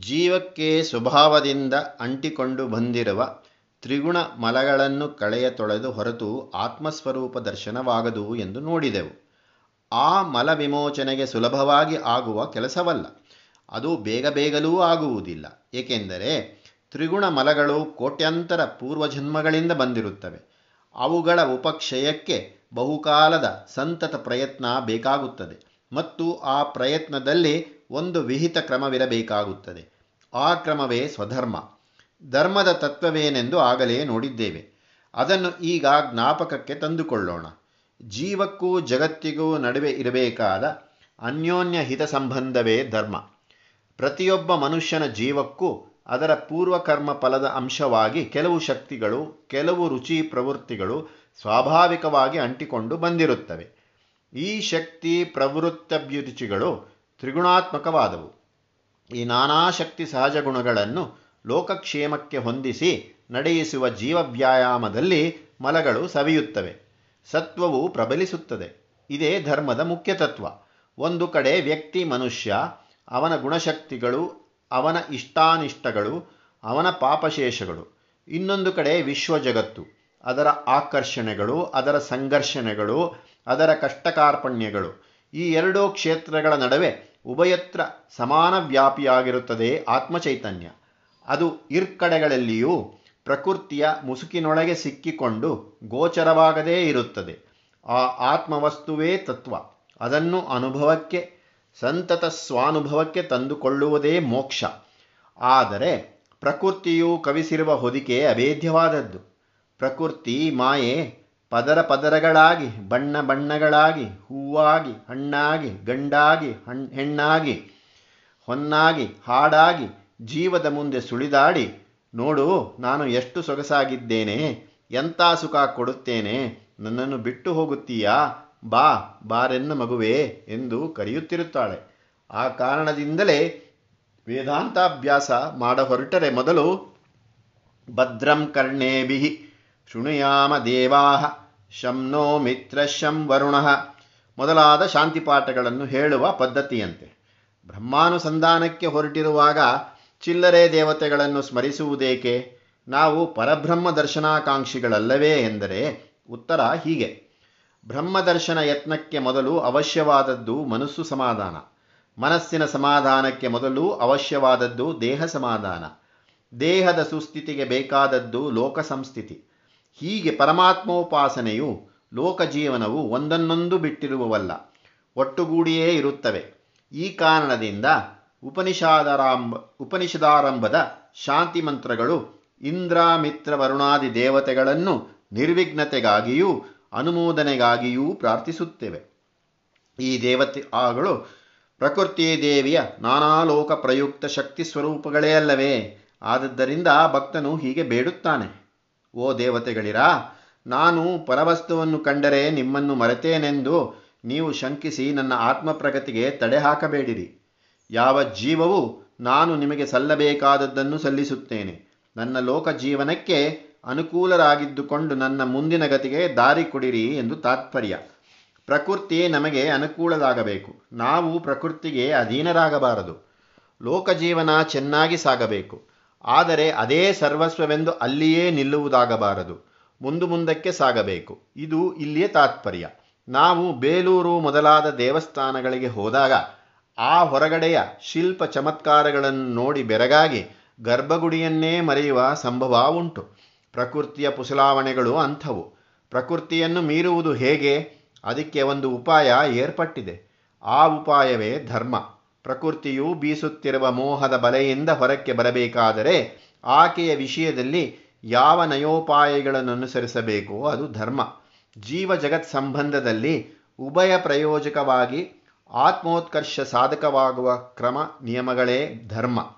ಜೀವಕ್ಕೆ ಸ್ವಭಾವದಿಂದ ಅಂಟಿಕೊಂಡು ಬಂದಿರುವ ತ್ರಿಗುಣ ಮಲಗಳನ್ನು ಕಳೆಯ ತೊಳೆದು ಹೊರತು ಆತ್ಮಸ್ವರೂಪ ದರ್ಶನವಾಗದು ಎಂದು ನೋಡಿದೆವು. ಆ ಮಲ ವಿಮೋಚನೆಗೆ ಸುಲಭವಾಗಿ ಆಗುವ ಕೆಲಸವಲ್ಲ. ಅದು ಬೇಗ ಬೇಗಲೂ ಆಗುವುದಿಲ್ಲ. ಏಕೆಂದರೆ ತ್ರಿಗುಣ ಮಲಗಳು ಕೋಟ್ಯಂತರ ಪೂರ್ವಜನ್ಮಗಳಿಂದ ಬಂದಿರುತ್ತವೆ. ಅವುಗಳ ಉಪಕ್ಷಯಕ್ಕೆ ಬಹುಕಾಲದ ಸಂತತ ಪ್ರಯತ್ನ ಬೇಕಾಗುತ್ತದೆ. ಮತ್ತು ಆ ಪ್ರಯತ್ನದಲ್ಲಿ ಒಂದು ವಿಹಿತ ಕ್ರಮವಿರಬೇಕಾಗುತ್ತದೆ. ಆ ಕ್ರಮವೇ ಸ್ವಧರ್ಮ. ಧರ್ಮದ ತತ್ವವೇನೆಂದು ಆಗಲೇ ನೋಡಿದ್ದೇವೆ. ಅದನ್ನು ಈಗ ಜ್ಞಾಪಕಕ್ಕೆ ತಂದುಕೊಳ್ಳೋಣ. ಜೀವಕ್ಕೂ ಜಗತ್ತಿಗೂ ನಡುವೆ ಇರಬೇಕಾದ ಅನ್ಯೋನ್ಯ ಹಿತ ಸಂಬಂಧವೇ ಧರ್ಮ. ಪ್ರತಿಯೊಬ್ಬ ಮನುಷ್ಯನ ಜೀವಕ್ಕೂ ಅದರ ಪೂರ್ವಕರ್ಮ ಫಲದ ಅಂಶವಾಗಿ ಕೆಲವು ಶಕ್ತಿಗಳು, ಕೆಲವು ರುಚಿ ಪ್ರವೃತ್ತಿಗಳು ಸ್ವಾಭಾವಿಕವಾಗಿ ಅಂಟಿಕೊಂಡು ಬಂದಿರುತ್ತವೆ. ಈ ಶಕ್ತಿ ಪ್ರವೃತ್ತಭ್ಯುರುಚಿಗಳು ತ್ರಿಗುಣಾತ್ಮಕವಾದವು. ಈ ನಾನಾ ಶಕ್ತಿ ಸಹಜ ಗುಣಗಳನ್ನು ಲೋಕಕ್ಷೇಮಕ್ಕೆ ಹೊಂದಿಸಿ ನಡೆಯಿಸುವ ಜೀವವ್ಯಾಯಾಮದಲ್ಲಿ ಮಲಗಳು ಸವಿಯುತ್ತವೆ. ಸತ್ವವು ಪ್ರಬಲಿಸುತ್ತದೆ. ಇದೇ ಧರ್ಮದ ಮುಖ್ಯ ತತ್ವ. ಒಂದು ಕಡೆ ವ್ಯಕ್ತಿ ಮನುಷ್ಯ, ಅವನ ಗುಣಶಕ್ತಿಗಳು, ಅವನ ಇಷ್ಟಾನಿಷ್ಟಗಳು, ಅವನ ಪಾಪಶೇಷಗಳು. ಇನ್ನೊಂದು ಕಡೆ ವಿಶ್ವ ಜಗತ್ತು. ಅದರ ಆಕರ್ಷಣೆಗಳು, ಅದರ ಸಂಘರ್ಷಣೆಗಳು, ಅದರ ಕಷ್ಟಕಾರ್ಪಣ್ಯಗಳು. ಈ ಎರಡೂ ಕ್ಷೇತ್ರಗಳ ನಡುವೆ ಉಭಯತ್ರ ಸಮಾನ ವ್ಯಾಪಿಯಾಗಿರುತ್ತದೆ ಆತ್ಮಚೈತನ್ಯ. ಅದು ಇರ್ಕಡೆಗಳಲ್ಲಿಯೂ ಪ್ರಕೃತಿಯ ಮುಸುಕಿನೊಳಗೆ ಸಿಕ್ಕಿಕೊಂಡು ಗೋಚರವಾಗದೇ ಇರುತ್ತದೆ. ಆ ಆತ್ಮವಸ್ತುವೇ ತತ್ವ. ಅದನ್ನು ಅನುಭವಕ್ಕೆ, ಸಂತತ ಸ್ವಾನುಭವಕ್ಕೆ ತಂದುಕೊಳ್ಳುವುದೇ ಮೋಕ್ಷ. ಆದರೆ ಪ್ರಕೃತಿಯು ಕವಿಸಿರುವ ಹೊದಿಕೆ ಅಭೇದ್ಯವಾದದ್ದು. ಪ್ರಕೃತಿ, ಮಾಯೆ ಪದರ ಪದರಗಳಾಗಿ, ಬಣ್ಣ ಬಣ್ಣಗಳಾಗಿ, ಹೂವಾಗಿ, ಹಣ್ಣಾಗಿ, ಗಂಡಾಗಿ, ಹಣ್, ಹೆಣ್ಣಾಗಿ, ಹೊನ್ನಾಗಿ, ಹಾಡಾಗಿ, ಜೀವದ ಮುಂದೆ ಸುಳಿದಾಡಿ, ನೋಡು, ನಾನು ಎಷ್ಟು ಸೊಗಸಾಗಿದ್ದೇನೆ ಎಂಥ ಸುಖ ಕೊಡುತ್ತೇನೆ, ನನ್ನನ್ನು ಬಿಟ್ಟು ಹೋಗುತ್ತೀಯಾ, ಬಾ, ಬಾರೆನ್ನ ಮಗುವೆ ಎಂದು ಕರೆಯುತ್ತಿರುತ್ತಾಳೆ. ಆ ಕಾರಣದಿಂದಲೇ ವೇದಾಂತಾಭ್ಯಾಸ ಮಾಡ ಹೊರಟರೆ ಮೊದಲು ಭದ್ರಂ ಕರ್ಣೇಭಿ ಶೃಣುಯಾಮ ದೇವಾ ಶಂನೋ ಮಿತ್ರ ಶಂ ವರುಣ ಮೊದಲಾದ ಶಾಂತಿ ಪಾಠಗಳನ್ನು ಹೇಳುವ ಪದ್ಧತಿಯಂತೆ. ಬ್ರಹ್ಮಾನುಸಂಧಾನಕ್ಕೆ ಹೊರಟಿರುವಾಗ ಚಿಲ್ಲರೆ ದೇವತೆಗಳನ್ನು ಸ್ಮರಿಸುವುದೇಕೆ? ನಾವು ಪರಬ್ರಹ್ಮ ದರ್ಶನಾಕಾಂಕ್ಷಿಗಳಲ್ಲವೇ ಎಂದರೆ ಉತ್ತರ ಹೀಗೆ. ಬ್ರಹ್ಮದರ್ಶನ ಯತ್ನಕ್ಕೆ ಮೊದಲು ಅವಶ್ಯವಾದದ್ದು ಮನಸ್ಸು ಸಮಾಧಾನ. ಮನಸ್ಸಿನ ಸಮಾಧಾನಕ್ಕೆ ಮೊದಲು ಅವಶ್ಯವಾದದ್ದು ದೇಹ ಸಮಾಧಾನ. ದೇಹದ ಸುಸ್ಥಿತಿಗೆ ಬೇಕಾದದ್ದು ಲೋಕ ಸಂಸ್ಥಿತಿ ಹೀಗೆ ಪರಮಾತ್ಮೋಪಾಸನೆಯು ಲೋಕಜೀವನವು ಒಂದನ್ನೊಂದು ಬಿಟ್ಟಿರುವವಲ್ಲ, ಒಟ್ಟುಗೂಡಿಯೇ ಇರುತ್ತವೆ. ಈ ಕಾರಣದಿಂದ ಉಪನಿಷಾದಾರಂಭ ಉಪನಿಷದಾರಂಭದ ಶಾಂತಿ ಮಂತ್ರಗಳು ಇಂದ್ರ ಮಿತ್ರ ವರುಣಾದಿ ದೇವತೆಗಳನ್ನು ನಿರ್ವಿಘ್ನತೆಗಾಗಿಯೂ ಅನುಮೋದನೆಗಾಗಿಯೂ ಪ್ರಾರ್ಥಿಸುತ್ತೇವೆ. ಈ ದೇವತೆ ಆಗಳು ಪ್ರಕೃತಿ ದೇವಿಯ ನಾನಾ ಲೋಕ ಪ್ರಯುಕ್ತ ಶಕ್ತಿ ಸ್ವರೂಪಗಳೇ ಅಲ್ಲವೇ. ಆದದ್ದರಿಂದ ಭಕ್ತನು ಹೀಗೆ ಬೇಡುತ್ತಾನೆ. ಓ ದೇವತೆಗಳಿರಾ, ನಾನು ಪರವಸ್ತುವನ್ನು ಕಂಡರೆ ನಿಮ್ಮನ್ನು ಮರೆತೇನೆಂದು ನೀವು ಶಂಕಿಸಿ ನನ್ನ ಆತ್ಮಪ್ರಗತಿಗೆ ತಡೆ ಹಾಕಬೇಡಿರಿ. ಯಾವ ಜೀವವು ನಾನು ನಿಮಗೆ ಸಲ್ಲಬೇಕಾದದ್ದನ್ನು ಸಲ್ಲಿಸುತ್ತೇನೆ. ನನ್ನ ಲೋಕ ಜೀವನಕ್ಕೆ ಅನುಕೂಲರಾಗಿದ್ದುಕೊಂಡು ನನ್ನ ಮುಂದಿನ ಗತಿಗೆ ದಾರಿ ಕೊಡಿರಿ ಎಂದು ತಾತ್ಪರ್ಯ. ಪ್ರಕೃತಿ ನಮಗೆ ಅನುಕೂಲರಾಗಬೇಕು. ನಾವು ಪ್ರಕೃತಿಗೆ ಅಧೀನರಾಗಬಾರದು. ಲೋಕಜೀವನ ಚೆನ್ನಾಗಿ ಸಾಗಬೇಕು. ಆದರೆ ಅದೇ ಸರ್ವಸ್ವವೆಂದು ಅಲ್ಲಿಯೇ ನಿಲ್ಲುವುದಾಗಬಾರದು. ಮುಂದು ಮುಂದಕ್ಕೆ ಸಾಗಬೇಕು. ಇದು ಇಲ್ಲಿಯೇ ತಾತ್ಪರ್ಯ. ನಾವು ಬೇಲೂರು ಮೊದಲಾದ ದೇವಸ್ಥಾನಗಳಿಗೆ ಹೋದಾಗ ಆ ಹೊರಗಡೆಯ ಶಿಲ್ಪ ಚಮತ್ಕಾರಗಳನ್ನು ನೋಡಿ ಬೆರಗಾಗಿ ಗರ್ಭಗುಡಿಯನ್ನೇ ಮರೆಯುವ ಸಂಭವ ಉಂಟು. ಪ್ರಕೃತಿಯ ಪುಸಲಾವಣೆಗಳು ಅಂಥವು. ಪ್ರಕೃತಿಯನ್ನು ಮೀರುವುದು ಹೇಗೆ? ಅದಕ್ಕೆ ಒಂದು ಉಪಾಯ ಏರ್ಪಟ್ಟಿದೆ. ಆ ಉಪಾಯವೇ ಧರ್ಮ. ಪ್ರಕೃತಿಯು ಬೀಸುತ್ತಿರುವ ಮೋಹದ ಬಲೆಯಿಂದ ಹೊರಕ್ಕೆ ಬರಬೇಕಾದರೆ ಆಕೆಯ ವಿಷಯದಲ್ಲಿ ಯಾವ ನಯೋಪಾಯಗಳನ್ನು ಅನುಸರಿಸಬೇಕೋ? ಅದು ಧರ್ಮ. ಜೀವ ಜಗತ್ ಸಂಬಂಧದಲ್ಲಿ ಉಭಯ ಪ್ರಯೋಜಕವಾಗಿ ಆತ್ಮೋತ್ಕರ್ಷ ಸಾಧಕವಾಗುವ ಕ್ರಮ, ನಿಯಮಗಳೇ ಧರ್ಮ.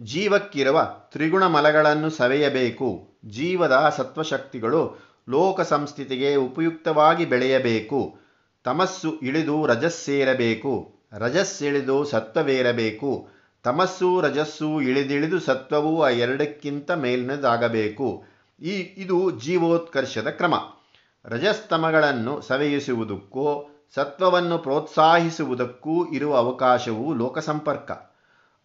ಜೀವಕ್ಕಿರುವ ತ್ರಿಗುಣ ಮಲಗಳನ್ನು ಸವೆಯಬೇಕು. ಜೀವದ ಸತ್ವಶಕ್ತಿಗಳು ಲೋಕ ಸಂಸ್ಥಿತಿಗೆ ಉಪಯುಕ್ತವಾಗಿ ಬೆಳೆಯಬೇಕು. ತಮಸ್ಸು ಇಳಿದು ರಜಸ್ಸೇರಬೇಕು. ರಜಸ್ಸಿಳಿದು ಸತ್ವವೇರಬೇಕು. ತಮಸ್ಸು ರಜಸ್ಸು ಇಳಿದಿಳಿದು ಸತ್ವವು ಆ ಎರಡಕ್ಕಿಂತ ಮೇಲಿನದಾಗಬೇಕು. ಈ, ಇದು ಜೀವೋತ್ಕರ್ಷದ ಕ್ರಮ. ರಜಸ್ತಮಗಳನ್ನು ಸವೆಯಿಸುವುದಕ್ಕೋ, ಸತ್ವವನ್ನು ಪ್ರೋತ್ಸಾಹಿಸುವುದಕ್ಕೂ ಇರುವ ಅವಕಾಶವು ಲೋಕಸಂಪರ್ಕ.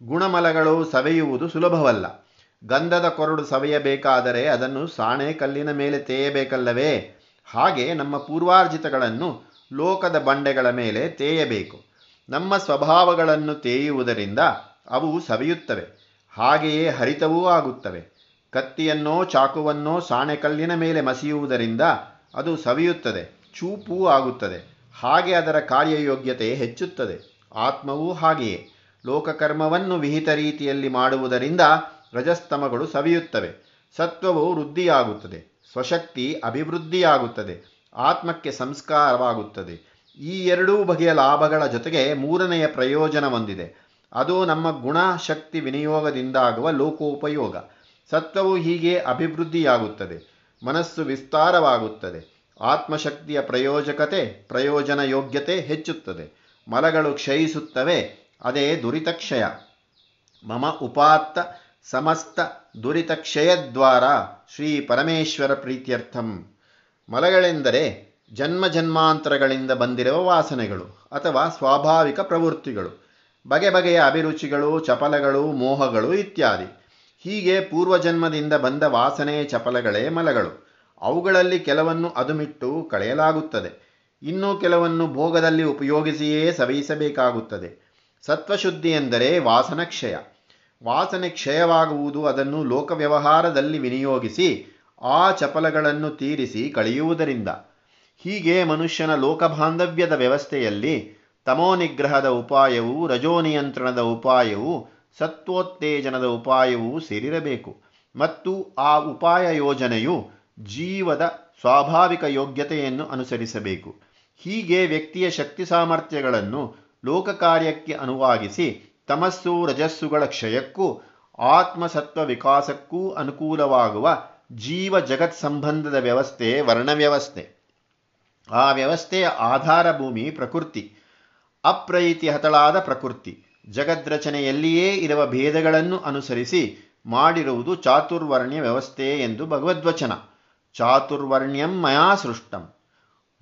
ಗುಣಮಲಗಳು ಸವೆಯುವುದು ಸುಲಭವಲ್ಲ. ಗಂಧದ ಕೊರಡು ಸವೆಯಬೇಕಾದರೆ ಅದನ್ನು ಸಾಣೆ ಕಲ್ಲಿನ ಮೇಲೆ ತೇಯಬೇಕಲ್ಲವೇ? ಹಾಗೆ ನಮ್ಮ ಪೂರ್ವಾರ್ಜಿತಗಳನ್ನು ಲೋಕದ ಬಂಡೆಗಳ ಮೇಲೆ ತೇಯಬೇಕು. ನಮ್ಮ ಸ್ವಭಾವಗಳನ್ನು ತೇಯುವುದರಿಂದ ಅವು ಸವಿಯುತ್ತವೆ, ಹಾಗೆಯೇ ಹರಿತವೂ ಆಗುತ್ತವೆ. ಕತ್ತಿಯನ್ನೋ ಚಾಕುವನ್ನೋ ಸಾಣೆಕಲ್ಲಿನ ಮೇಲೆ ಮಸಿಯುವುದರಿಂದ ಅದು ಸವಿಯುತ್ತದೆ, ಚೂಪೂ ಆಗುತ್ತದೆ, ಹಾಗೆ ಅದರ ಕಾರ್ಯಯೋಗ್ಯತೆ ಹೆಚ್ಚುತ್ತದೆ. ಆತ್ಮವೂ ಹಾಗೆಯೇ. ಲೋಕಕರ್ಮವನ್ನು ವಿಹಿತ ರೀತಿಯಲ್ಲಿ ಮಾಡುವುದರಿಂದ ರಜಸ್ತಮಗಳು ಸವಿಯುತ್ತವೆ, ಸತ್ವವು ವೃದ್ಧಿಯಾಗುತ್ತದೆ, ಸ್ವಶಕ್ತಿ ಅಭಿವೃದ್ಧಿಯಾಗುತ್ತದೆ, ಆತ್ಮಕ್ಕೆ ಸಂಸ್ಕಾರವಾಗುತ್ತದೆ. ಈ ಎರಡೂ ಬಗೆಯ ಲಾಭಗಳ ಜೊತೆಗೆ ಮೂರನೆಯ ಪ್ರಯೋಜನ ಹೊಂದಿದೆ. ಅದು ನಮ್ಮ ಗುಣ ಶಕ್ತಿ ವಿನಿಯೋಗದಿಂದಾಗುವ ಲೋಕೋಪಯೋಗ. ಸತ್ವವು ಹೀಗೆ ಅಭಿವೃದ್ಧಿಯಾಗುತ್ತದೆ. ಮನಸ್ಸು ವಿಸ್ತಾರವಾಗುತ್ತದೆ. ಆತ್ಮಶಕ್ತಿಯ ಪ್ರಯೋಜಕತೆ, ಪ್ರಯೋಜನ ಯೋಗ್ಯತೆ ಹೆಚ್ಚುತ್ತದೆ. ಮಲಗಳು ಕ್ಷಯಿಸುತ್ತವೆ, ಅದೇ ದುರಿತಕ್ಷಯ ಮಮ ಉಪಾತ್ತ ಸಮಸ್ತ ದುರಿತಕ್ಷಯದ್ವಾರ ಶ್ರೀ ಪರಮೇಶ್ವರ ಪ್ರೀತ್ಯರ್ಥಂ. ಮಲಗಳೆಂದರೆ ಜನ್ಮ ಜನ್ಮಾಂತರಗಳಿಂದ ಬಂದಿರುವ ವಾಸನೆಗಳು ಅಥವಾ ಸ್ವಾಭಾವಿಕ ಪ್ರವೃತ್ತಿಗಳು. ಬಗೆ ಬಗೆಯ ಅಭಿರುಚಿಗಳು, ಚಪಲಗಳು, ಮೋಹಗಳು ಇತ್ಯಾದಿ. ಹೀಗೆ ಪೂರ್ವಜನ್ಮದಿಂದ ಬಂದ ವಾಸನೆ, ಚಪಲಗಳೇ ಮಲಗಳು. ಅವುಗಳಲ್ಲಿ ಕೆಲವನ್ನು ಅದುಮಿಟ್ಟು ಕಳೆಯಲಾಗುತ್ತದೆ. ಇನ್ನು ಕೆಲವನ್ನು ಭೋಗದಲ್ಲಿ ಉಪಯೋಗಿಸಿಯೇ ಸವಿಸಬೇಕಾಗುತ್ತದೆ. ಸತ್ವಶುದ್ಧಿ ಎಂದರೆ ವಾಸನ ಕ್ಷಯ ವಾಸನೆ ಕ್ಷಯವಾಗುವುದು ಅದನ್ನು ಲೋಕ ವ್ಯವಹಾರದಲ್ಲಿ ವಿನಿಯೋಗಿಸಿ ಆ ಚಪಲಗಳನ್ನು ತೀರಿಸಿ ಕಳೆಯುವುದರಿಂದ. ಹೀಗೆ ಮನುಷ್ಯನ ಲೋಕಬಾಂಧವ್ಯದ ವ್ಯವಸ್ಥೆಯಲ್ಲಿ ತಮೋನಿಗ್ರಹದ ರಜೋ ನಿಯಂತ್ರಣದ ಉಪಾಯವು, ಸತ್ವೋತ್ತೇಜನದ ಉಪಾಯವೂ ಸೇರಿರಬೇಕು. ಮತ್ತು ಆ ಉಪಾಯ ಯೋಜನೆಯು ಜೀವದ ಸ್ವಾಭಾವಿಕ ಯೋಗ್ಯತೆಯನ್ನು ಅನುಸರಿಸಬೇಕು. ಹೀಗೆ ವ್ಯಕ್ತಿಯ ಶಕ್ತಿ ಸಾಮರ್ಥ್ಯಗಳನ್ನು ಲೋಕ ಕಾರ್ಯಕ್ಕೆ ಅನುವಾಗಿಸಿ ತಮಸ್ಸು, ರಜಸ್ಸುಗಳ ಕ್ಷಯಕ್ಕೂ, ಆತ್ಮಸತ್ವ ವಿಕಾಸಕ್ಕೂ ಅನುಕೂಲವಾಗುವ ಜೀವ ಜಗತ್ ಸಂಬಂಧದ ವ್ಯವಸ್ಥೆ, ವರ್ಣವ್ಯವಸ್ಥೆ. ಆ ವ್ಯವಸ್ಥೆಯ ಆಧಾರ ಭೂಮಿ ಪ್ರಕೃತಿ, ಅಪ್ರೈತಿ ಹತಳಾದ ಪ್ರಕೃತಿ. ಜಗದ್ರಚನೆಯಲ್ಲಿಯೇ ಇರುವ ಭೇದಗಳನ್ನು ಅನುಸರಿಸಿ ಮಾಡಿರುವುದು ಚಾತುರ್ವರ್ಣ್ಯ ವ್ಯವಸ್ಥೆ ಎಂದು ಭಗವದ್ವಚನ. ಚಾತುರ್ವರ್ಣ್ಯಂ ಮಯಾ ಸೃಷ್ಟಂ.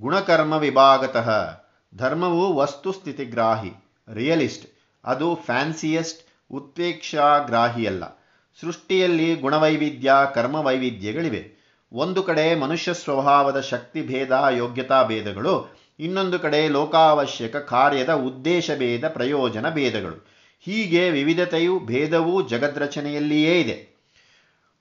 ಗುಣಕರ್ಮ ವಿಭಾಗತಃ. ಧರ್ಮವು ವಸ್ತುಸ್ಥಿತಿಗ್ರಾಹಿ ರಿಯಲಿಸ್ಟ್. ಅದು ಫ್ಯಾನ್ಸಿಯಸ್ಟ್ ಉತ್ಪೇಕ್ಷಾಗ್ರಾಹಿಯಲ್ಲ ಸೃಷ್ಟಿಯಲ್ಲಿ ಗುಣವೈವಿಧ್ಯ ಕರ್ಮವೈವಿಧ್ಯಗಳಿವೆ. ಒಂದು ಕಡೆ ಮನುಷ್ಯ ಸ್ವಭಾವದ ಶಕ್ತಿ ಭೇದ ಯೋಗ್ಯತಾ ಭೇದಗಳು, ಇನ್ನೊಂದು ಕಡೆ ಲೋಕಾವಶ್ಯಕ ಕಾರ್ಯದ ಉದ್ದೇಶ ಭೇದ ಪ್ರಯೋಜನ ಭೇದಗಳು. ಹೀಗೆ ವಿವಿಧತೆಯು, ಭೇದವೂ ಜಗದ್ರಚನೆಯಲ್ಲಿಯೇ ಇದೆ.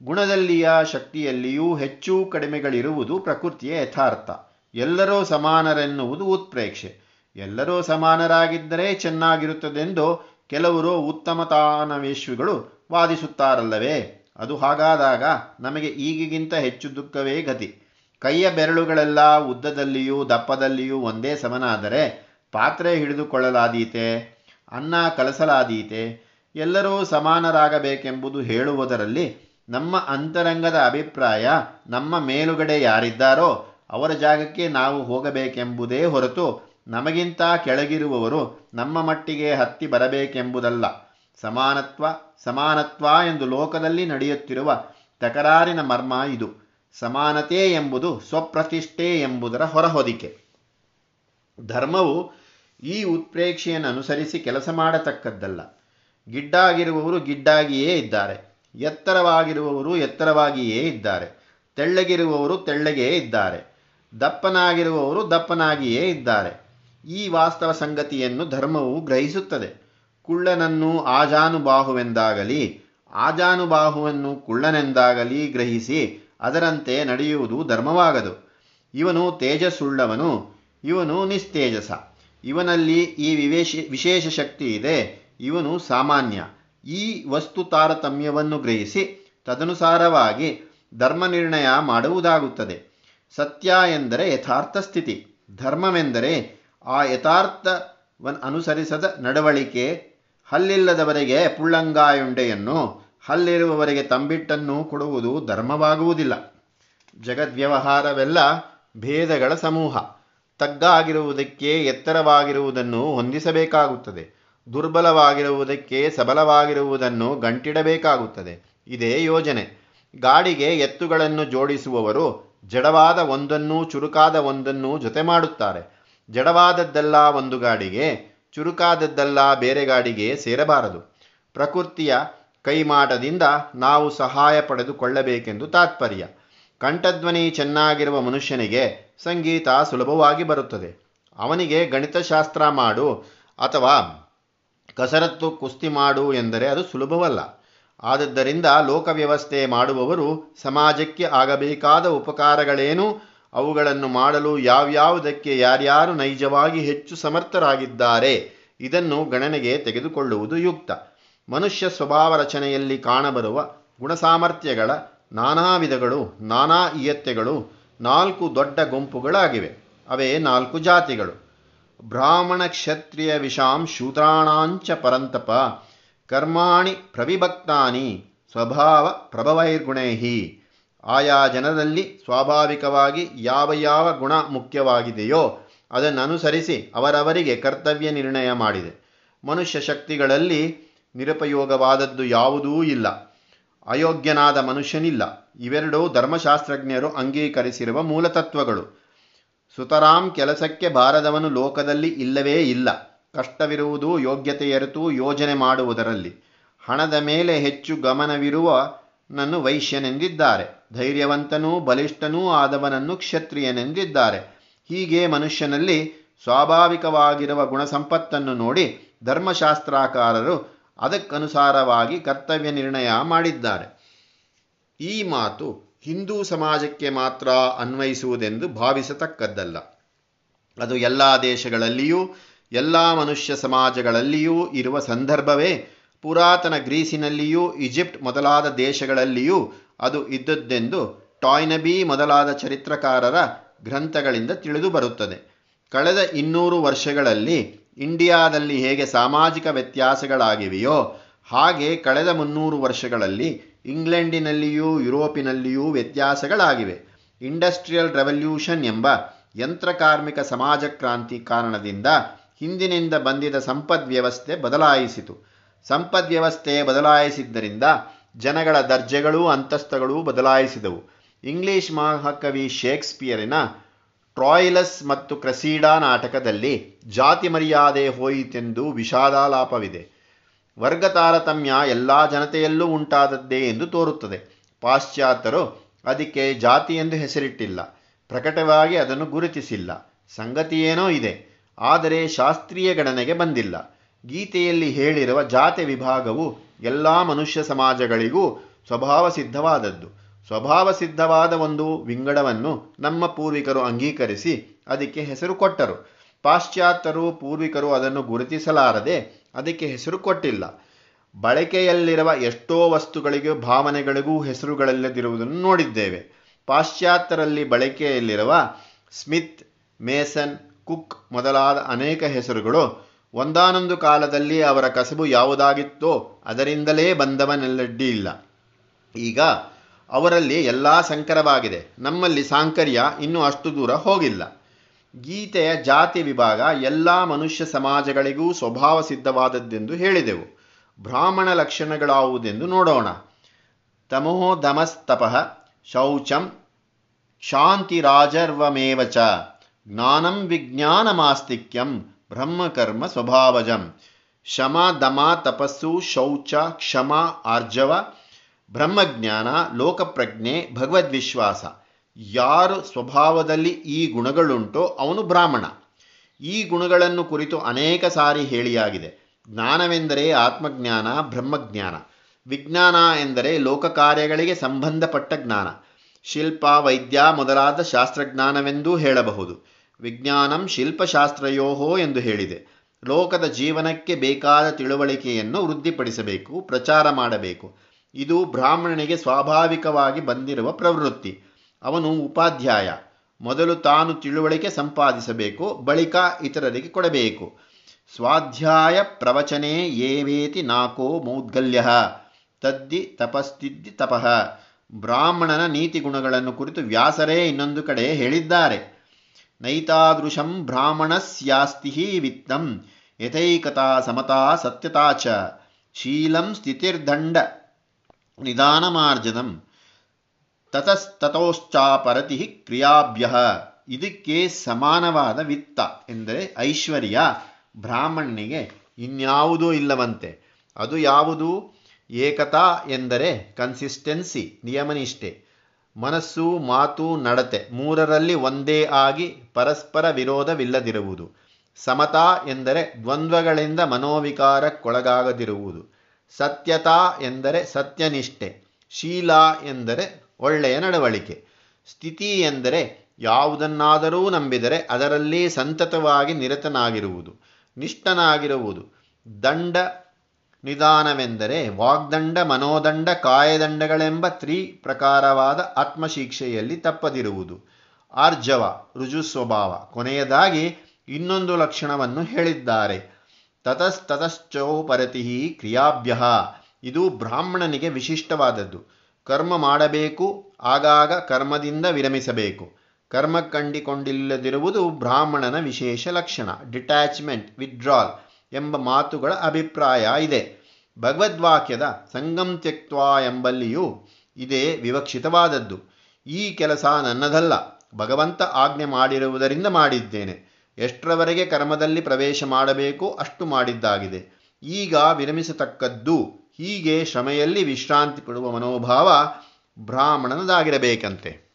ಗುಣದಲ್ಲಿಯ ಶಕ್ತಿಯಲ್ಲಿಯೂ ಹೆಚ್ಚು ಕಡಿಮೆಗಳಿರುವುದು ಪ್ರಕೃತಿಯ ಯಥಾರ್ಥ. ಎಲ್ಲರೂ ಸಮಾನರೆನ್ನುವುದು ಉತ್ಪ್ರೇಕ್ಷೆ. ಎಲ್ಲರೂ ಸಮಾನರಾಗಿದ್ದರೆ ಚೆನ್ನಾಗಿರುತ್ತದೆಂದು ಕೆಲವರು ಉತ್ತಮತಾನವೇಶ್ವಿಗಳು ವಾದಿಸುತ್ತಾರಲ್ಲವೇ? ಅದು ಹಾಗಾದಾಗ ನಮಗೆ ಈಗಿಗಿಂತ ಹೆಚ್ಚು ದುಃಖವೇ ಗತಿ. ಕೈಯ ಬೆರಳುಗಳೆಲ್ಲ ಉದ್ದದಲ್ಲಿಯೂ ದಪ್ಪದಲ್ಲಿಯೂ ಒಂದೇ ಸಮನಾದರೆ ಪಾತ್ರೆ ಹಿಡಿದುಕೊಳ್ಳಲಾದೀತೆ, ಅನ್ನ ಕಲಸಲಾದೀತೆ, ಎಲ್ಲರೂ ಸಮಾನರಾಗಬೇಕೆಂಬುದು ಹೇಳುವುದರಲ್ಲಿ ನಮ್ಮ ಅಂತರಂಗದ ಅಭಿಪ್ರಾಯ ನಮ್ಮ ಮೇಲುಗಡೆ ಯಾರಿದ್ದಾರೋ ಅವರ ಜಾಗಕ್ಕೆ ನಾವು ಹೋಗಬೇಕೆಂಬುದೇ ಹೊರತು ನಮಗಿಂತ ಕೆಳಗಿರುವವರು ನಮ್ಮ ಮಟ್ಟಿಗೆ ಹತ್ತಿ ಬರಬೇಕೆಂಬುದಲ್ಲ. ಸಮಾನತ್ವ ಸಮಾನತ್ವ ಎಂದು ಲೋಕದಲ್ಲಿ ನಡೆಯುತ್ತಿರುವ ತಕರಾರಿನ ಮರ್ಮ ಇದು. ಸಮಾನತೆ ಎಂಬುದು ಸ್ವಪ್ರತಿಷ್ಠೆ ಎಂಬುದರ ಹೊರಹೊದಿಕೆ. ಧರ್ಮವು ಈ ಉತ್ಪ್ರೇಕ್ಷೆಯನ್ನು ಅನುಸರಿಸಿ ಕೆಲಸ ಮಾಡತಕ್ಕದ್ದಲ್ಲ. ಗಿಡ್ಡಾಗಿರುವವರು ಗಿಡ್ಡಾಗಿಯೇ ಇದ್ದಾರೆ. ಎತ್ತರವಾಗಿರುವವರು ಎತ್ತರವಾಗಿಯೇ ಇದ್ದಾರೆ. ತೆಳ್ಳಗಿರುವವರು ತೆಳ್ಳಗೇ ಇದ್ದಾರೆ. ದಪ್ಪನಾಗಿರುವವರು ದಪ್ಪನಾಗಿಯೇ ಇದ್ದಾರೆ. ಈ ವಾಸ್ತವ ಸಂಗತಿಯನ್ನು ಧರ್ಮವು ಗ್ರಹಿಸುತ್ತದೆ. ಕುಳ್ಳನನ್ನು ಆಜಾನುಬಾಹುವೆಂದಾಗಲಿ, ಆಜಾನುಬಾಹುವನ್ನು ಕುಳ್ಳನೆಂದಾಗಲಿ ಗ್ರಹಿಸಿ ಅದರಂತೆ ನಡೆಯುವುದು ಧರ್ಮವಾಗದು. ಇವನು ತೇಜಸ್ಸುಳ್ಳವನು, ಇವನು ನಿಸ್ತೇಜಸ. ಇವನಲ್ಲಿ ಈ ವಿವೇಶ, ವಿಶೇಷ ಶಕ್ತಿ ಇದೆ, ಇವನು ಸಾಮಾನ್ಯ. ಈ ವಸ್ತು ತಾರತಮ್ಯವನ್ನು ಗ್ರಹಿಸಿ ತದನುಸಾರವಾಗಿ ಧರ್ಮ ನಿರ್ಣಯ ಮಾಡುವುದಾಗುತ್ತದೆ. ಸತ್ಯ ಎಂದರೆ ಯಥಾರ್ಥ ಸ್ಥಿತಿ, ಧರ್ಮವೆಂದರೆ ಆ ಯಥಾರ್ಥವನ್ನು ಅನುಸರಿಸದ ನಡವಳಿಕೆ ಹಲ್ಲಿಲ್ಲದವರಿಗೆ ಪುಳ್ಳಂಗಾಯುಂಡೆಯನ್ನು, ಹಲ್ಲಿರುವವರಿಗೆ ತಂಬಿಟ್ಟನ್ನು ಕೊಡುವುದು ಧರ್ಮವಾಗುವುದಿಲ್ಲ. ಜಗದ್ವ್ಯವಹಾರವೆಲ್ಲ ಭೇದಗಳ ಸಮೂಹ. ತಗ್ಗಾಗಿರುವುದಕ್ಕೆ ಎತ್ತರವಾಗಿರುವುದನ್ನು ಹೊಂದಿಸಬೇಕಾಗುತ್ತದೆ. ದುರ್ಬಲವಾಗಿರುವುದಕ್ಕೆ ಸಬಲವಾಗಿರುವುದನ್ನು ಗಂಟಿಡಬೇಕಾಗುತ್ತದೆ. ಇದೇ ಯೋಜನೆ. ಗಾಡಿಗೆ ಎತ್ತುಗಳನ್ನು ಜೋಡಿಸುವವರು ಜಡವಾದ ಒಂದನ್ನು ಚುರುಕಾದ ಒಂದನ್ನು ಜೊತೆ ಮಾಡುತ್ತಾರೆ. ಜಡವಾದದ್ದೆಲ್ಲ ಒಂದು ಗಾಡಿಗೆ ಚುರುಕಾದದ್ದೆಲ್ಲ ಬೇರೆ ಗಾಡಿಗೆ ಸೇರಬಾರದು. ಪ್ರಕೃತಿಯ ಕೈಮಾಟದಿಂದ ನಾವು ಸಹಾಯ ಪಡೆದುಕೊಳ್ಳಬೇಕೆಂದು ತಾತ್ಪರ್ಯ. ಕಂಠಧ್ವನಿ ಚೆನ್ನಾಗಿರುವ ಮನುಷ್ಯನಿಗೆ ಸಂಗೀತ ಸುಲಭವಾಗಿ ಬರುತ್ತದೆ. ಅವನಿಗೆ ಗಣಿತಶಾಸ್ತ್ರ ಮಾಡು ಅಥವಾ ಕಸರತ್ತು ಕುಸ್ತಿ ಮಾಡು ಎಂದರೆ ಅದು ಸುಲಭವಲ್ಲ. ಆದದ್ದರಿಂದ ಲೋಕವ್ಯವಸ್ಥೆ ಮಾಡುವವರು ಸಮಾಜಕ್ಕೆ ಆಗಬೇಕಾದ ಉಪಕಾರಗಳೇನು? ಅವುಗಳನ್ನು ಮಾಡಲು ಯಾವ್ಯಾವುದಕ್ಕೆ ಯಾರ್ಯಾರು ನೈಜವಾಗಿ ಹೆಚ್ಚು ಸಮರ್ಥರಾಗಿದ್ದಾರೆ, ಇದನ್ನು ಗಣನೆಗೆ ತೆಗೆದುಕೊಳ್ಳುವುದು ಯುಕ್ತ. ಮನುಷ್ಯ ಸ್ವಭಾವ ರಚನೆಯಲ್ಲಿ ಕಾಣಬರುವ ಗುಣಸಾಮರ್ಥ್ಯಗಳ ನಾನಾ ವಿಧಗಳು ನಾನಾ ಇಯತ್ತೆಗಳು, ನಾಲ್ಕು ದೊಡ್ಡ ಗುಂಪುಗಳಾಗಿವೆ. ಅವೇ ನಾಲ್ಕು ಜಾತಿಗಳು. ಬ್ರಾಹ್ಮಣ ಕ್ಷತ್ರಿಯ ವಿಷಾಂ ಶೂದ್ರಾಣಾಂಚ ಪರಂತಪ ಕರ್ಮಾಣಿ ಪ್ರವಿಭಕ್ತಾನಿ ಸ್ವಭಾವ ಪ್ರಭವೈರ್ಗುಣೈಹಿ. ಆಯಾ ಜನರಲ್ಲಿ ಸ್ವಾಭಾವಿಕವಾಗಿ ಯಾವ ಯಾವ ಗುಣ ಮುಖ್ಯವಾಗಿದೆಯೋ ಅದನ್ನನುಸರಿಸಿ ಅವರವರಿಗೆ ಕರ್ತವ್ಯ ನಿರ್ಣಯ ಮಾಡಿದೆ. ಮನುಷ್ಯ ಶಕ್ತಿಗಳಲ್ಲಿ ನಿರುಪಯೋಗವಾದದ್ದು ಯಾವುದೂ ಇಲ್ಲ. ಅಯೋಗ್ಯನಾದ ಮನುಷ್ಯನಿಲ್ಲ. ಇವೆರಡೂ ಧರ್ಮಶಾಸ್ತ್ರಜ್ಞರು ಅಂಗೀಕರಿಸಿರುವ ಮೂಲತತ್ವಗಳು. ಸುತರಾಂ ಕೆಲಸಕ್ಕೆ ಬಾರದವನು ಲೋಕದಲ್ಲಿ ಇಲ್ಲವೇ ಇಲ್ಲ. ಕಷ್ಟವಿರುವುದು ಯೋಗ್ಯತೆಯರೆತು ಯೋಜನೆ ಮಾಡುವುದರಲ್ಲಿ. ಹಣದ ಮೇಲೆ ಹೆಚ್ಚು ಗಮನವಿರುವ ನನ್ನು ವೈಶ್ಯನೆಂದಿದ್ದಾರೆ. ಧೈರ್ಯವಂತನೂ ಬಲಿಷ್ಠನೂ ಆದವನನ್ನು ಕ್ಷತ್ರಿಯನೆಂದಿದ್ದಾರೆ. ಹೀಗೆ ಮನುಷ್ಯನಲ್ಲಿ ಸ್ವಾಭಾವಿಕವಾಗಿರುವ ಗುಣಸಂಪತ್ತನ್ನು ನೋಡಿ ಧರ್ಮಶಾಸ್ತ್ರಕಾರರು ಅದಕ್ಕನುಸಾರವಾಗಿ ಕರ್ತವ್ಯ ನಿರ್ಣಯ ಮಾಡಿದ್ದಾರೆ. ಈ ಮಾತು ಹಿಂದೂ ಸಮಾಜಕ್ಕೆ ಮಾತ್ರ ಅನ್ವಯಿಸುವುದೆಂದು ಭಾವಿಸತಕ್ಕದ್ದಲ್ಲ. ಅದು ಎಲ್ಲ ದೇಶಗಳಲ್ಲಿಯೂ, ಎಲ್ಲ ಮನುಷ್ಯ ಸಮಾಜಗಳಲ್ಲಿಯೂ ಇರುವ ಸಂದರ್ಭವೇ ಪುರಾತನ ಗ್ರೀಸಿನಲ್ಲಿಯೂ ಈಜಿಪ್ಟ್ ಮೊದಲಾದ ದೇಶಗಳಲ್ಲಿಯೂ ಅದು ಇದ್ದದ್ದೆಂದು ಟಾಯ್ನಬಿ ಮೊದಲಾದ ಚರಿತ್ರಕಾರರ ಗ್ರಂಥಗಳಿಂದ ತಿಳಿದು ಬರುತ್ತದೆ. ಕಳೆದ ಇನ್ನೂರು ವರ್ಷಗಳಲ್ಲಿ ಇಂಡಿಯಾದಲ್ಲಿ ಹೇಗೆ ಸಾಮಾಜಿಕ ವ್ಯತ್ಯಾಸಗಳಾಗಿವೆಯೋ, ಹಾಗೆ ಕಳೆದ ಮುನ್ನೂರು ವರ್ಷಗಳಲ್ಲಿ ಇಂಗ್ಲೆಂಡಿನಲ್ಲಿಯೂ ಯುರೋಪಿನಲ್ಲಿಯೂ ವ್ಯತ್ಯಾಸಗಳಾಗಿವೆ. ಇಂಡಸ್ಟ್ರಿಯಲ್ ರೆವಲ್ಯೂಷನ್ ಎಂಬ ಯಂತ್ರಕಾರ್ಮಿಕ ಸಮಾಜ ಕ್ರಾಂತಿ ಕಾರಣದಿಂದ ಹಿಂದಿನಿಂದ ಬಂದಿದ ಸಂಪದ್ ವ್ಯವಸ್ಥೆ ಬದಲಾಯಿಸಿತು. ಸಂಪದ್ ವ್ಯವಸ್ಥೆ ಬದಲಾಯಿಸಿದ್ದರಿಂದ ಜನಗಳ ದರ್ಜೆಗಳೂ ಅಂತಸ್ತಗಳು ಬದಲಾಯಿಸಿದವು. ಇಂಗ್ಲಿಷ್ ಮಹಾಕವಿ ಶೇಕ್ಸ್ಪಿಯರಿನ ಟ್ರಾಯ್ಲಸ್ ಮತ್ತು ಕ್ರಸೀಡಾ ನಾಟಕದಲ್ಲಿ ಜಾತಿ ಮರ್ಯಾದೆ ಹೋಯಿತೆಂದು ವಿಷಾದಾಲಾಪವಿದೆ. ವರ್ಗ ತಾರತಮ್ಯ ಎಲ್ಲ ಜನತೆಯಲ್ಲೂ ಉಂಟಾದದ್ದೇ ಎಂದು ತೋರುತ್ತದೆ. ಪಾಶ್ಚಾತ್ಯರು ಅದಕ್ಕೆ ಜಾತಿ ಎಂದು ಹೆಸರಿಟ್ಟಿಲ್ಲ. ಪ್ರಕಟವಾಗಿ ಅದನ್ನು ಗುರುತಿಸಿಲ್ಲ. ಸಂಗತಿಯೇನೋ ಇದೆ. ಆದರೆ ಶಾಸ್ತ್ರೀಯ ಗಣನೆಗೆ ಬಂದಿಲ್ಲ. ಗೀತೆಯಲ್ಲಿ ಹೇಳಿರುವ ಜಾತಿ ವಿಭಾಗವು ಎಲ್ಲ ಮನುಷ್ಯ ಸಮಾಜಗಳಿಗೂ ಸ್ವಭಾವ ಸಿದ್ಧವಾದದ್ದು ಸ್ವಭಾವ ಸಿದ್ಧವಾದ ಒಂದು ವಿಂಗಡವನ್ನು ನಮ್ಮ ಪೂರ್ವಿಕರು ಅಂಗೀಕರಿಸಿ ಅದಕ್ಕೆ ಹೆಸರು ಕೊಟ್ಟರು. ಪಾಶ್ಚಾತ್ಯರು ಪೂರ್ವಿಕರು ಅದನ್ನು ಗುರುತಿಸಲಾರದೆ ಅದಕ್ಕೆ ಹೆಸರು ಕೊಟ್ಟಿಲ್ಲ. ಬಳಕೆಯಲ್ಲಿರುವ ಎಷ್ಟೋ ವಸ್ತುಗಳಿಗೂ ಭಾವನೆಗಳಿಗೂ ಹೆಸರುಗಳಿಲ್ಲದಿರುವುದನ್ನು ನೋಡಿದ್ದೇವೆ. ಪಾಶ್ಚಾತ್ಯರಲ್ಲಿ ಬಳಕೆಯಲ್ಲಿರುವ ಸ್ಮಿತ್, ಮೇಸನ್, ಕುಕ್ ಮೊದಲಾದ ಅನೇಕ ಹೆಸರುಗಳು ಒಂದಾನೊಂದು ಕಾಲದಲ್ಲಿ ಅವರ ಕಸಬು ಯಾವುದಾಗಿತ್ತೋ ಅದರಿಂದಲೇ ಬಂದವನೆಲ್ಲಡ್ಡಿ ಇಲ್ಲ ಈಗ ಅವರಲ್ಲಿ ಎಲ್ಲ ಸಂಕರವಾಗಿದೆ. ನಮ್ಮಲ್ಲಿ ಸಾಂಕರ್ಯ ಇನ್ನೂ ಅಷ್ಟು ದೂರ ಹೋಗಿಲ್ಲ. ಗೀತೆಯ ಜಾತಿ ವಿಭಾಗ ಎಲ್ಲ ಮನುಷ್ಯ ಸಮಾಜಗಳಿಗೂ ಸ್ವಭಾವ ಸಿದ್ಧವಾದದ್ದೆಂದು ಹೇಳಿದೆವು. ಬ್ರಾಹ್ಮಣ ಲಕ್ಷಣಗಳಾವುದೆಂದು ನೋಡೋಣ. ತಮೋ ದಮಸ್ತಪಃ ಶೌಚಂ ಶಾಂತಿರಾಜರ್ವಮೇವ ಚ ಜ್ಞಾನಂ ವಿಜ್ಞಾನಮಾಸ್ತಿಕ್ಯಂ ಬ್ರಹ್ಮಕರ್ಮ ಸ್ವಭಾವಜಂ. ಶಮ, ದಮ, ತಪಸ್ಸು, ಶೌಚ, ಕ್ಷಮ, ಆರ್ಜವ, ಬ್ರಹ್ಮಜ್ಞಾನ, ಲೋಕಪ್ರಜ್ಞೆ ಭಗವದ್ವಿಶ್ವಾಸ ಯಾರು ಸ್ವಭಾವದಲ್ಲಿ ಈ ಗುಣಗಳುಂಟೋ ಅವನು ಬ್ರಾಹ್ಮಣ. ಈ ಗುಣಗಳನ್ನು ಕುರಿತು ಅನೇಕ ಸಾರಿ ಹೇಳಿಯಾಗಿದೆ. ಜ್ಞಾನವೆಂದರೆ ಆತ್ಮಜ್ಞಾನ, ಬ್ರಹ್ಮಜ್ಞಾನ. ವಿಜ್ಞಾನ ಎಂದರೆ ಲೋಕ ಕಾರ್ಯಗಳಿಗೆ ಸಂಬಂಧಪಟ್ಟ ಜ್ಞಾನ. ಶಿಲ್ಪ, ವೈದ್ಯ ಮೊದಲಾದ ಶಾಸ್ತ್ರಜ್ಞಾನವೆಂದೂ ಹೇಳಬಹುದು. ವಿಜ್ಞಾನಂ ಶಿಲ್ಪಶಾಸ್ತ್ರಯೋಹೋ ಎಂದು ಹೇಳಿದೆ. ಲೋಕದ ಜೀವನಕ್ಕೆ ಬೇಕಾದ ತಿಳುವಳಿಕೆಯನ್ನು ವೃದ್ಧಿಪಡಿಸಬೇಕು, ಪ್ರಚಾರ ಮಾಡಬೇಕು. ಇದು ಬ್ರಾಹ್ಮಣನಿಗೆ ಸ್ವಾಭಾವಿಕವಾಗಿ ಬಂದಿರುವ ಪ್ರವೃತ್ತಿ. ಅವನು ಉಪಾಧ್ಯಾಯ. ಮೊದಲು ತಾನು ತಿಳುವಳಿಕೆ ಸಂಪಾದಿಸಬೇಕು, ಬಳಿಕ ಇತರರಿಗೆ ಕೊಡಬೇಕು. ಸ್ವಾಧ್ಯಾಯ ಪ್ರವಚನೆ ಏವೇತಿ ನಾಕೋ ಮೌದ್ಗಲ್ಯ, ತದ್ದಿ ತಪಸ್ತಿದ್ದಿ ತಪಃ. ಬ್ರಾಹ್ಮಣನ ನೀತಿ ಗುಣಗಳನ್ನು ಕುರಿತು ವ್ಯಾಸರೇ ಇನ್ನೊಂದು ಕಡೆ ಹೇಳಿದ್ದಾರೆ. ನೈತಾದೃಶಂ ಬ್ರಾಹ್ಮಣಸ್ಯಾಸ್ತಿ ವಿತ್ತಂ ಯಥೈಕತಾ ಸಮತಾ ಸತ್ಯತಾ ಚ ಶೀಲಂ ಸ್ಥಿತಿರ್ದಂಡ ನಿಧಾನಮಾರ್ಜನಂ ತತಸ್ತತೋಶ್ಚಾಪರತಿ ಕ್ರಿಯಾಭ್ಯ. ಇದಕ್ಕೆ ಸಮಾನವಾದ ವಿತ್ತ ಎಂದರೆ ಐಶ್ವರ್ಯ ಬ್ರಾಹ್ಮಣನಿಗೆ ಇನ್ಯಾವುದೂ ಇಲ್ಲವಂತೆ. ಅದು ಯಾವುದು? ಏಕತಾ ಎಂದರೆ ಕನ್ಸಿಸ್ಟೆನ್ಸಿ ನಿಯಮನಿಷ್ಠೆ. ಮನಸ್ಸು, ಮಾತು ನಡತೆ ಮೂರರಲ್ಲಿ ಒಂದೇ ಆಗಿ ಪರಸ್ಪರ ವಿರೋಧವಿಲ್ಲದಿರುವುದು. ಸಮತಾ ಎಂದರೆ ದ್ವಂದ್ವಗಳಿಂದ ಮನೋವಿಕಾರಕ್ಕೊಳಗಾಗದಿರುವುದು. ಸತ್ಯತಾ ಎಂದರೆ ಸತ್ಯನಿಷ್ಠೆ. ಶೀಲ ಎಂದರೆ ಒಳ್ಳೆಯ ನಡವಳಿಕೆ. ಸ್ಥಿತಿ ಎಂದರೆ ಯಾವುದನ್ನಾದರೂ ನಂಬಿದರೆ ಅದರಲ್ಲಿ ಸಂತತವಾಗಿ ನಿರತನಾಗಿರುವುದು, ನಿಷ್ಠನಾಗಿರುವುದು. ದಂಡ ನಿಧಾನವೆಂದರೆ ವಾಗ್ದಂಡ, ಮನೋದಂಡ, ಕಾಯದಂಡಗಳೆಂಬ ತ್ರಿ ಪ್ರಕಾರವಾದ ಆತ್ಮಶಿಕ್ಷೆಯಲ್ಲಿ ತಪ್ಪದಿರುವುದು. ಆರ್ಜವ ರುಜು ಸ್ವಭಾವ. ಕೊನೆಯದಾಗಿ ಇನ್ನೊಂದು ಲಕ್ಷಣವನ್ನು ಹೇಳಿದ್ದಾರೆ. ತತಸ್ತತಶ್ಚೌಪರತಿ ಕ್ರಿಯಾಭ್ಯ. ಇದು ಬ್ರಾಹ್ಮಣನಿಗೆ ವಿಶಿಷ್ಟವಾದದ್ದು. ಕರ್ಮ ಮಾಡಬೇಕು, ಆಗಾಗ ಕರ್ಮದಿಂದ ವಿರಮಿಸಬೇಕು. ಕರ್ಮ ಕಂಡಿಕೊಂಡಿಲ್ಲದಿರುವುದು ಬ್ರಾಹ್ಮಣನ ವಿಶೇಷ ಲಕ್ಷಣ. ಡಿಟ್ಯಾಚ್ಮೆಂಟ್ ವಿಡ್ರಾಲ್ ಎಂಬ ಮಾತುಗಳ ಅಭಿಪ್ರಾಯ ಇದೆ. ಭಗವದ್ವಾಕ್ಯದ ಸಂಗಂ ತ್ಯಕ್ವಾ ಎಂಬಲ್ಲಿಯೂ ಇದೇ ವಿವಕ್ಷಿತವಾದದ್ದು. ಈ ಕೆಲಸ ನನ್ನದಲ್ಲ. ಭಗವಂತ ಆಜ್ಞೆ ಮಾಡಿರುವುದರಿಂದ ಮಾಡಿದ್ದೇನೆ. ಎಷ್ಟರವರೆಗೆ ಕರ್ಮದಲ್ಲಿ ಪ್ರವೇಶ ಮಾಡಬೇಕು ಅಷ್ಟು ಮಾಡಿದ್ದಾಗಿದೆ. ಈಗ ವಿರಮಿಸತಕ್ಕದ್ದು ಹೀಗೆ ಶ್ರಮೆಯಲ್ಲಿ ವಿಶ್ರಾಂತಿ ಪಡುವ ಮನೋಭಾವ ಬ್ರಾಹ್ಮಣನದಾಗಿರಬೇಕಂತೆ.